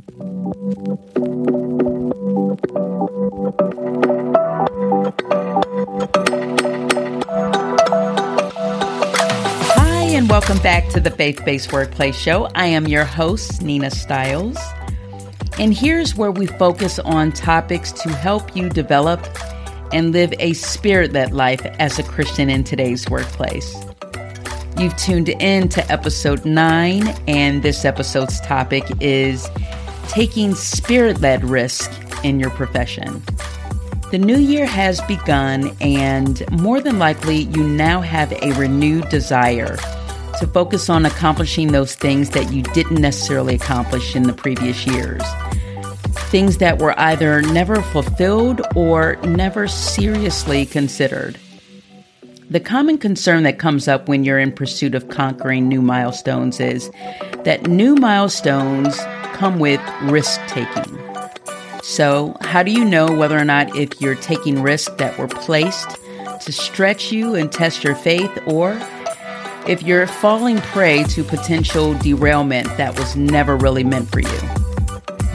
Hi, and welcome back to the Faith Based Workplace Show. I am your host, Nina Stiles. And here's where we focus on topics to help you develop and live a spirit led life as a Christian in today's workplace. You've tuned in to episode nine, and this episode's topic is taking spirit led risk in your profession. The new year has begun, and more than likely, you now have a renewed desire to focus on accomplishing those things that you didn't necessarily accomplish in the previous years things that were either never fulfilled or never seriously considered. The common concern that comes up when you're in pursuit of conquering new milestones is that new milestones come with risk taking. So, how do you know whether or not if you're taking risks that were placed to stretch you and test your faith or if you're falling prey to potential derailment that was never really meant for you?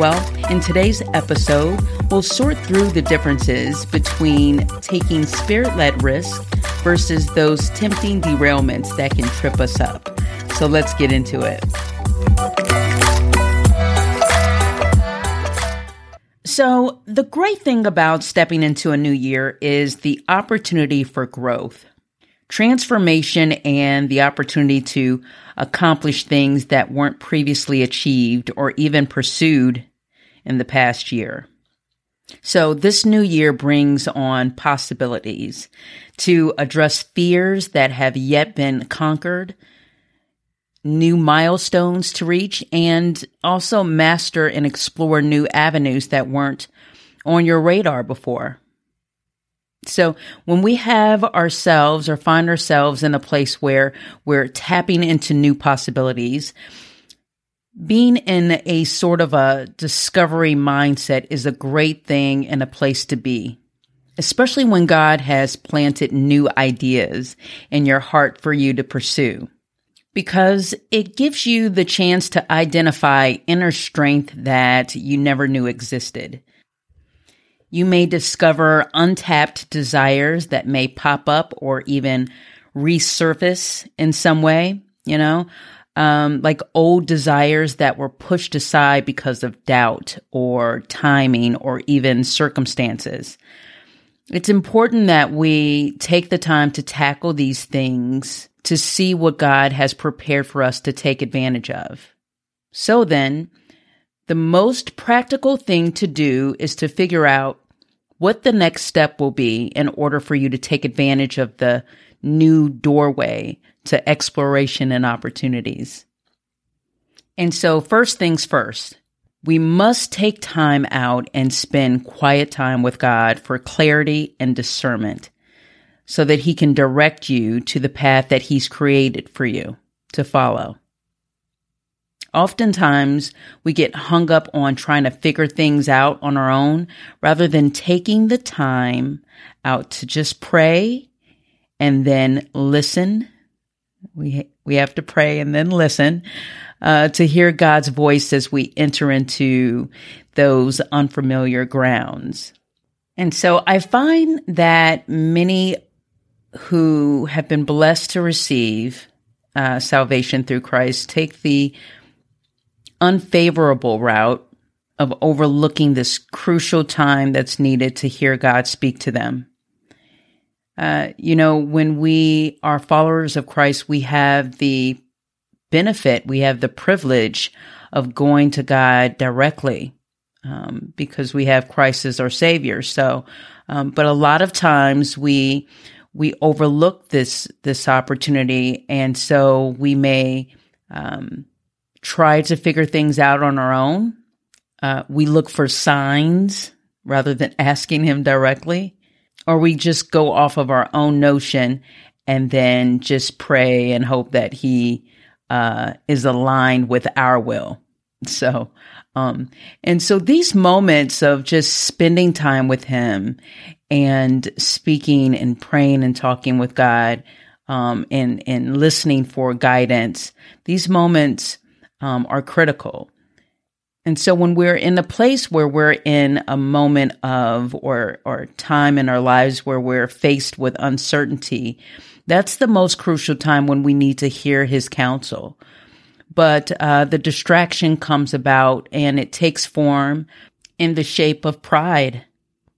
Well, in today's episode, we'll sort through the differences between taking spirit led risks versus those tempting derailments that can trip us up. So let's get into it. So, the great thing about stepping into a new year is the opportunity for growth, transformation, and the opportunity to accomplish things that weren't previously achieved or even pursued in the past year. So this new year brings on possibilities to address fears that have yet been conquered, new milestones to reach, and also master and explore new avenues that weren't on your radar before. So when we have ourselves or find ourselves in a place where we're tapping into new possibilities, being in a sort of a discovery mindset is a great thing and a place to be, especially when God has planted new ideas in your heart for you to pursue. Because it gives you the chance to identify inner strength that you never knew existed. You may discover untapped desires that may pop up or even resurface in some way, you know, um, like old desires that were pushed aside because of doubt or timing or even circumstances. It's important that we take the time to tackle these things to see what God has prepared for us to take advantage of. So then, the most practical thing to do is to figure out what the next step will be in order for you to take advantage of the new doorway to exploration and opportunities. And so, first things first, we must take time out and spend quiet time with God for clarity and discernment so that He can direct you to the path that He's created for you to follow. Oftentimes, we get hung up on trying to figure things out on our own rather than taking the time out to just pray and then listen we we have to pray and then listen uh, to hear God's voice as we enter into those unfamiliar grounds. And so I find that many who have been blessed to receive uh, salvation through Christ take the unfavorable route of overlooking this crucial time that's needed to hear God speak to them. Uh, you know, when we are followers of Christ, we have the benefit, we have the privilege of going to God directly um, because we have Christ as our Savior. So, um, but a lot of times we we overlook this this opportunity, and so we may um, try to figure things out on our own. Uh, we look for signs rather than asking Him directly or we just go off of our own notion and then just pray and hope that he uh, is aligned with our will. So, um, and so these moments of just spending time with him and speaking and praying and talking with God, um, and, and listening for guidance, these moments, um, are critical. And so when we're in a place where we're in a moment of or or time in our lives where we're faced with uncertainty, that's the most crucial time when we need to hear his counsel. But uh, the distraction comes about and it takes form in the shape of pride.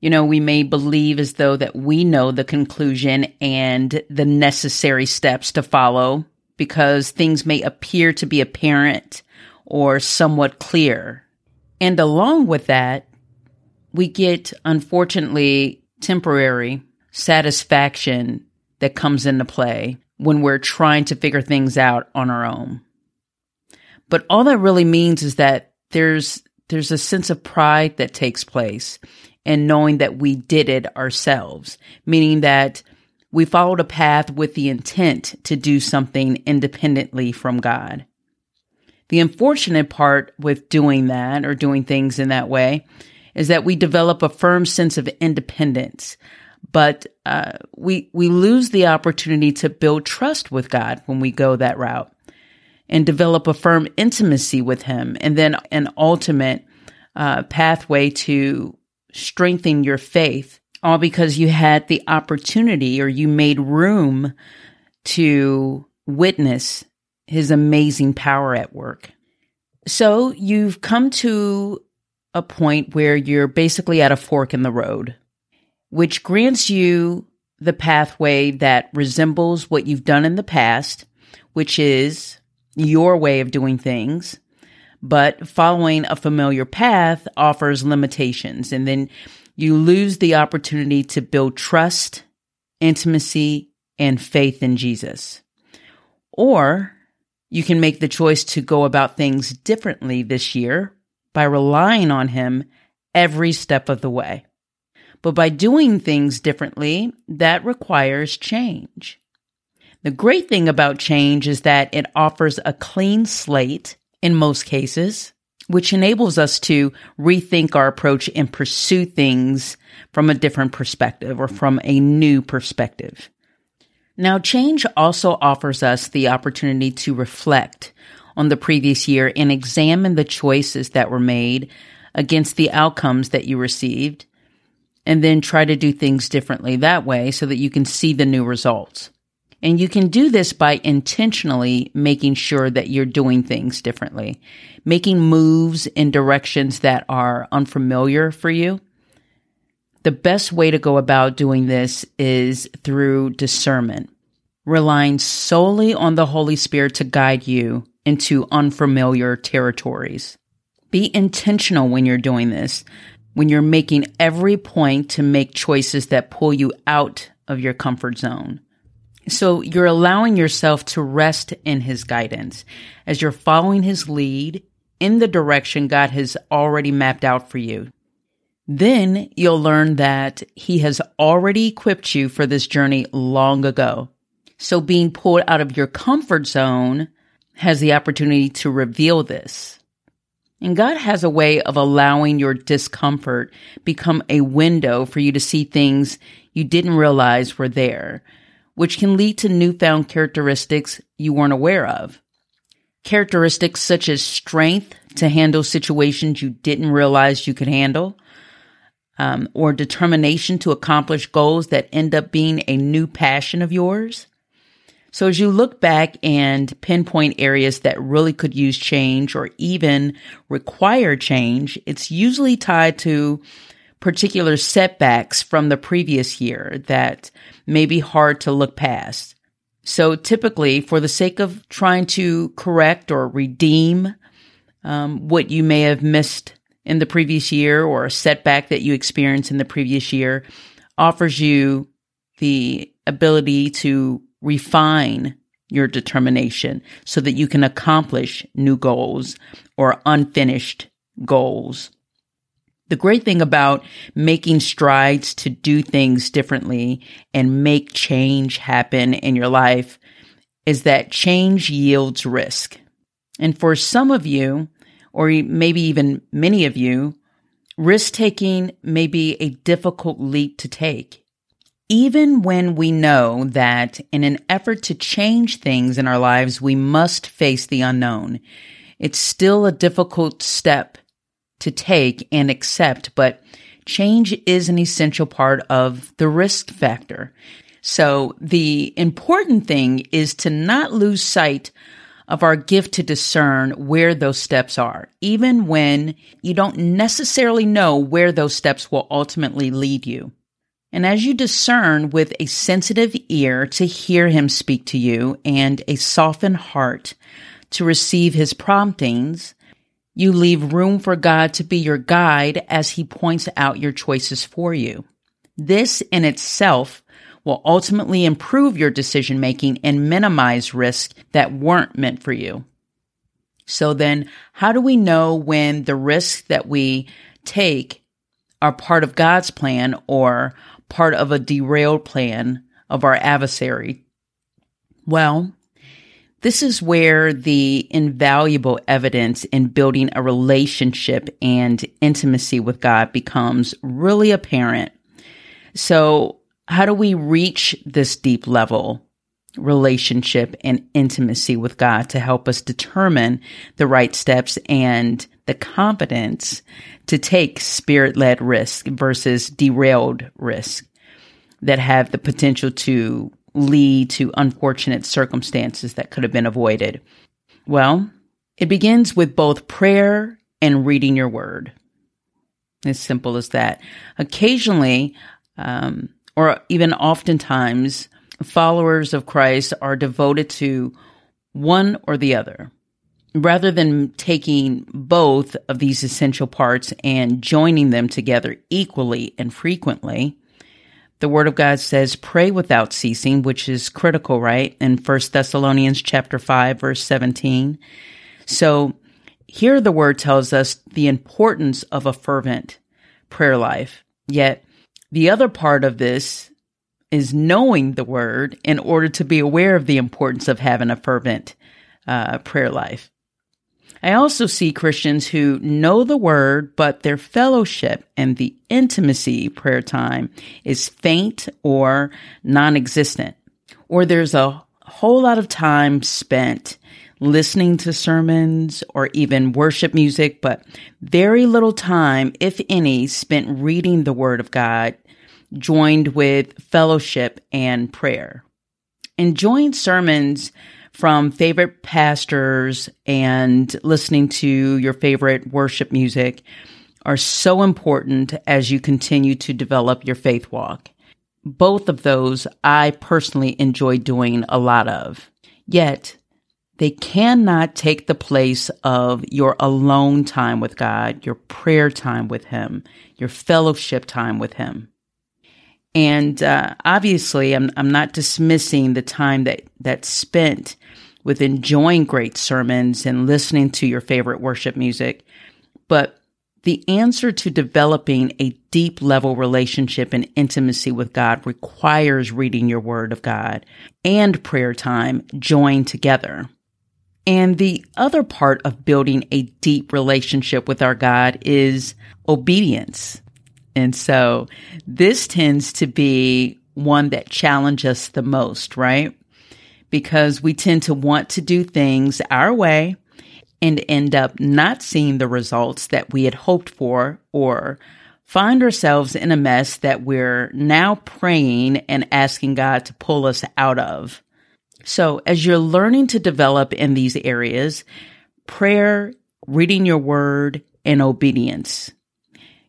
You know, we may believe as though that we know the conclusion and the necessary steps to follow because things may appear to be apparent or somewhat clear. And along with that, we get, unfortunately, temporary satisfaction that comes into play when we're trying to figure things out on our own. But all that really means is that there's there's a sense of pride that takes place in knowing that we did it ourselves, meaning that we followed a path with the intent to do something independently from God. The unfortunate part with doing that or doing things in that way is that we develop a firm sense of independence, but uh, we we lose the opportunity to build trust with God when we go that route and develop a firm intimacy with Him, and then an ultimate uh, pathway to strengthen your faith, all because you had the opportunity or you made room to witness His amazing power at work. So you've come to a point where you're basically at a fork in the road which grants you the pathway that resembles what you've done in the past, which is your way of doing things. But following a familiar path offers limitations. And then you lose the opportunity to build trust, intimacy, and faith in Jesus. Or you can make the choice to go about things differently this year by relying on Him every step of the way. But by doing things differently, that requires change. The great thing about change is that it offers a clean slate in most cases, which enables us to rethink our approach and pursue things from a different perspective or from a new perspective. Now, change also offers us the opportunity to reflect on the previous year and examine the choices that were made against the outcomes that you received and then try to do things differently that way so that you can see the new results. And you can do this by intentionally making sure that you're doing things differently, making moves in directions that are unfamiliar for you. The best way to go about doing this is through discernment, relying solely on the Holy Spirit to guide you into unfamiliar territories. Be intentional when you're doing this when you're making every point to make choices that pull you out of your comfort zone. So you're allowing yourself to rest in his guidance as you're following his lead in the direction God has already mapped out for you. Then you'll learn that he has already equipped you for this journey long ago. So being pulled out of your comfort zone has the opportunity to reveal this. And God has a way of allowing your discomfort become a window for you to see things you didn't realize were there, which can lead to newfound characteristics you weren't aware of. Characteristics such as strength to handle situations you didn't realize you could handle, um, or determination to accomplish goals that end up being a new passion of yours, so as you look back and pinpoint areas that really could use change or even require change, it's usually tied to particular setbacks from the previous year that may be hard to look past. So typically, for the sake of trying to correct or redeem um, what you may have missed in the previous year or a setback that you experienced in the previous year, offers you the ability to refine your determination so that you can accomplish new goals or unfinished goals. The great thing about making strides to do things differently and make change happen in your life is that change yields risk. And for some of you, or maybe even many of you, risk taking may be a difficult leap to take even when we know that in an effort to change things in our lives, we must face the unknown, it's still a difficult step to take and accept, but change is an essential part of the risk factor. So the important thing is to not lose sight of our gift to discern where those steps are, even when you don't necessarily know where those steps will ultimately lead you. And as you discern with a sensitive ear to hear him speak to you and a softened heart to receive his promptings, you leave room for God to be your guide as he points out your choices for you. This in itself will ultimately improve your decision making and minimize risks that weren't meant for you. So then how do we know when the risks that we take are part of God's plan or part of a derailed plan of our adversary? Well, this is where the invaluable evidence in building a relationship and intimacy with God becomes really apparent. So, how do we reach this deep level relationship and intimacy with God to help us determine the right steps and the confidence to take spirit led risk versus derailed risk that have the potential to lead to unfortunate circumstances that could have been avoided? Well, it begins with both prayer and reading your word. As simple as that. Occasionally, um, or even oftentimes, followers of Christ are devoted to one or the other. Rather than taking both of these essential parts and joining them together equally and frequently, the word of God says pray without ceasing, which is critical, right? In 1 Thessalonians chapter 5 verse 17. So here the word tells us the importance of a fervent prayer life. Yet the other part of this is knowing the word in order to be aware of the importance of having a fervent uh, prayer life. I also see Christians who know the word, but their fellowship and the intimacy prayer time is faint or non existent. Or there's a whole lot of time spent listening to sermons or even worship music, but very little time, if any, spent reading the word of God, joined with fellowship and prayer. Enjoying sermons from favorite pastors and listening to your favorite worship music are so important as you continue to develop your faith walk. Both of those I personally enjoy doing a lot of. Yet, they cannot take the place of your alone time with God, your prayer time with Him, your fellowship time with Him. And uh, obviously, I'm I'm not dismissing the time that that's spent with enjoying great sermons and listening to your favorite worship music, but the answer to developing a deep level relationship and intimacy with God requires reading your Word of God and prayer time joined together. And the other part of building a deep relationship with our God is obedience. And so this tends to be one that challenges us the most, right? Because we tend to want to do things our way and end up not seeing the results that we had hoped for or find ourselves in a mess that we're now praying and asking God to pull us out of. So as you're learning to develop in these areas, prayer, reading your word, and obedience,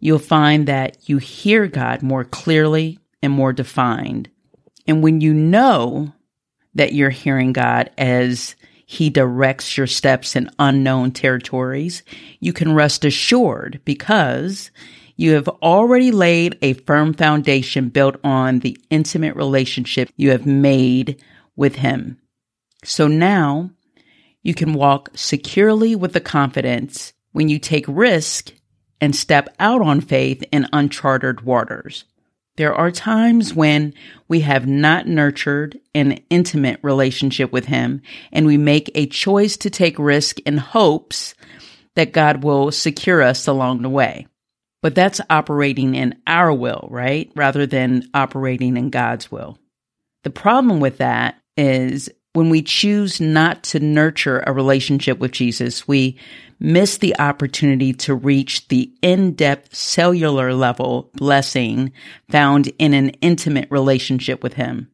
you'll find that you hear God more clearly and more defined. And when you know that you're hearing God as he directs your steps in unknown territories, you can rest assured because you have already laid a firm foundation built on the intimate relationship you have made with him. So now you can walk securely with the confidence when you take risk and step out on faith in uncharted waters. There are times when we have not nurtured an intimate relationship with Him and we make a choice to take risk in hopes that God will secure us along the way. But that's operating in our will, right? Rather than operating in God's will. The problem with that is when we choose not to nurture a relationship with Jesus, we miss the opportunity to reach the in-depth cellular level blessing found in an intimate relationship with Him.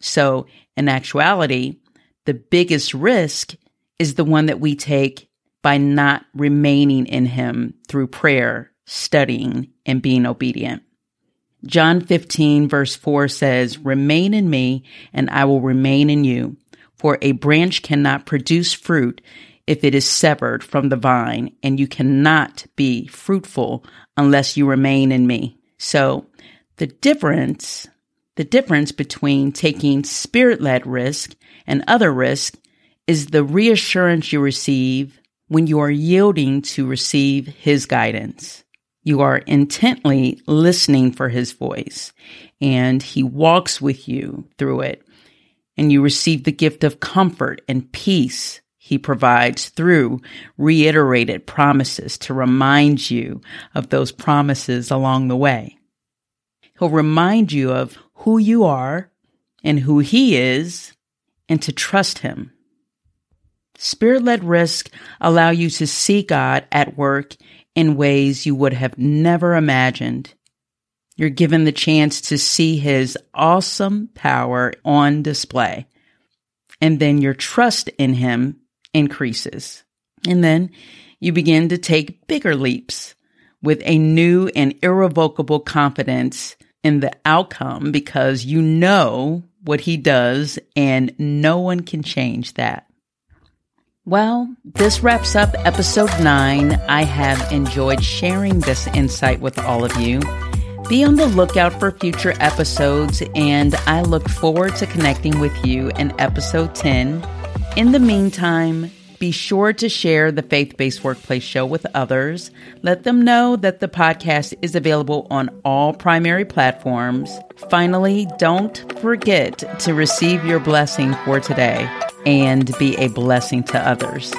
So in actuality, the biggest risk is the one that we take by not remaining in Him through prayer, studying, and being obedient. John 15 verse 4 says, Remain in me and I will remain in you. For a branch cannot produce fruit if it is severed from the vine, and you cannot be fruitful unless you remain in me. So the difference, the difference between taking spirit led risk and other risk is the reassurance you receive when you are yielding to receive his guidance. You are intently listening for his voice and he walks with you through it. And you receive the gift of comfort and peace he provides through reiterated promises to remind you of those promises along the way. He'll remind you of who you are and who he is and to trust him. Spirit led risk allow you to see God at work in ways you would have never imagined. You're given the chance to see his awesome power on display. And then your trust in him increases. And then you begin to take bigger leaps with a new and irrevocable confidence in the outcome because you know what he does and no one can change that. Well, this wraps up episode nine. I have enjoyed sharing this insight with all of you. Be on the lookout for future episodes, and I look forward to connecting with you in episode 10. In the meantime, be sure to share the Faith Based Workplace Show with others. Let them know that the podcast is available on all primary platforms. Finally, don't forget to receive your blessing for today and be a blessing to others.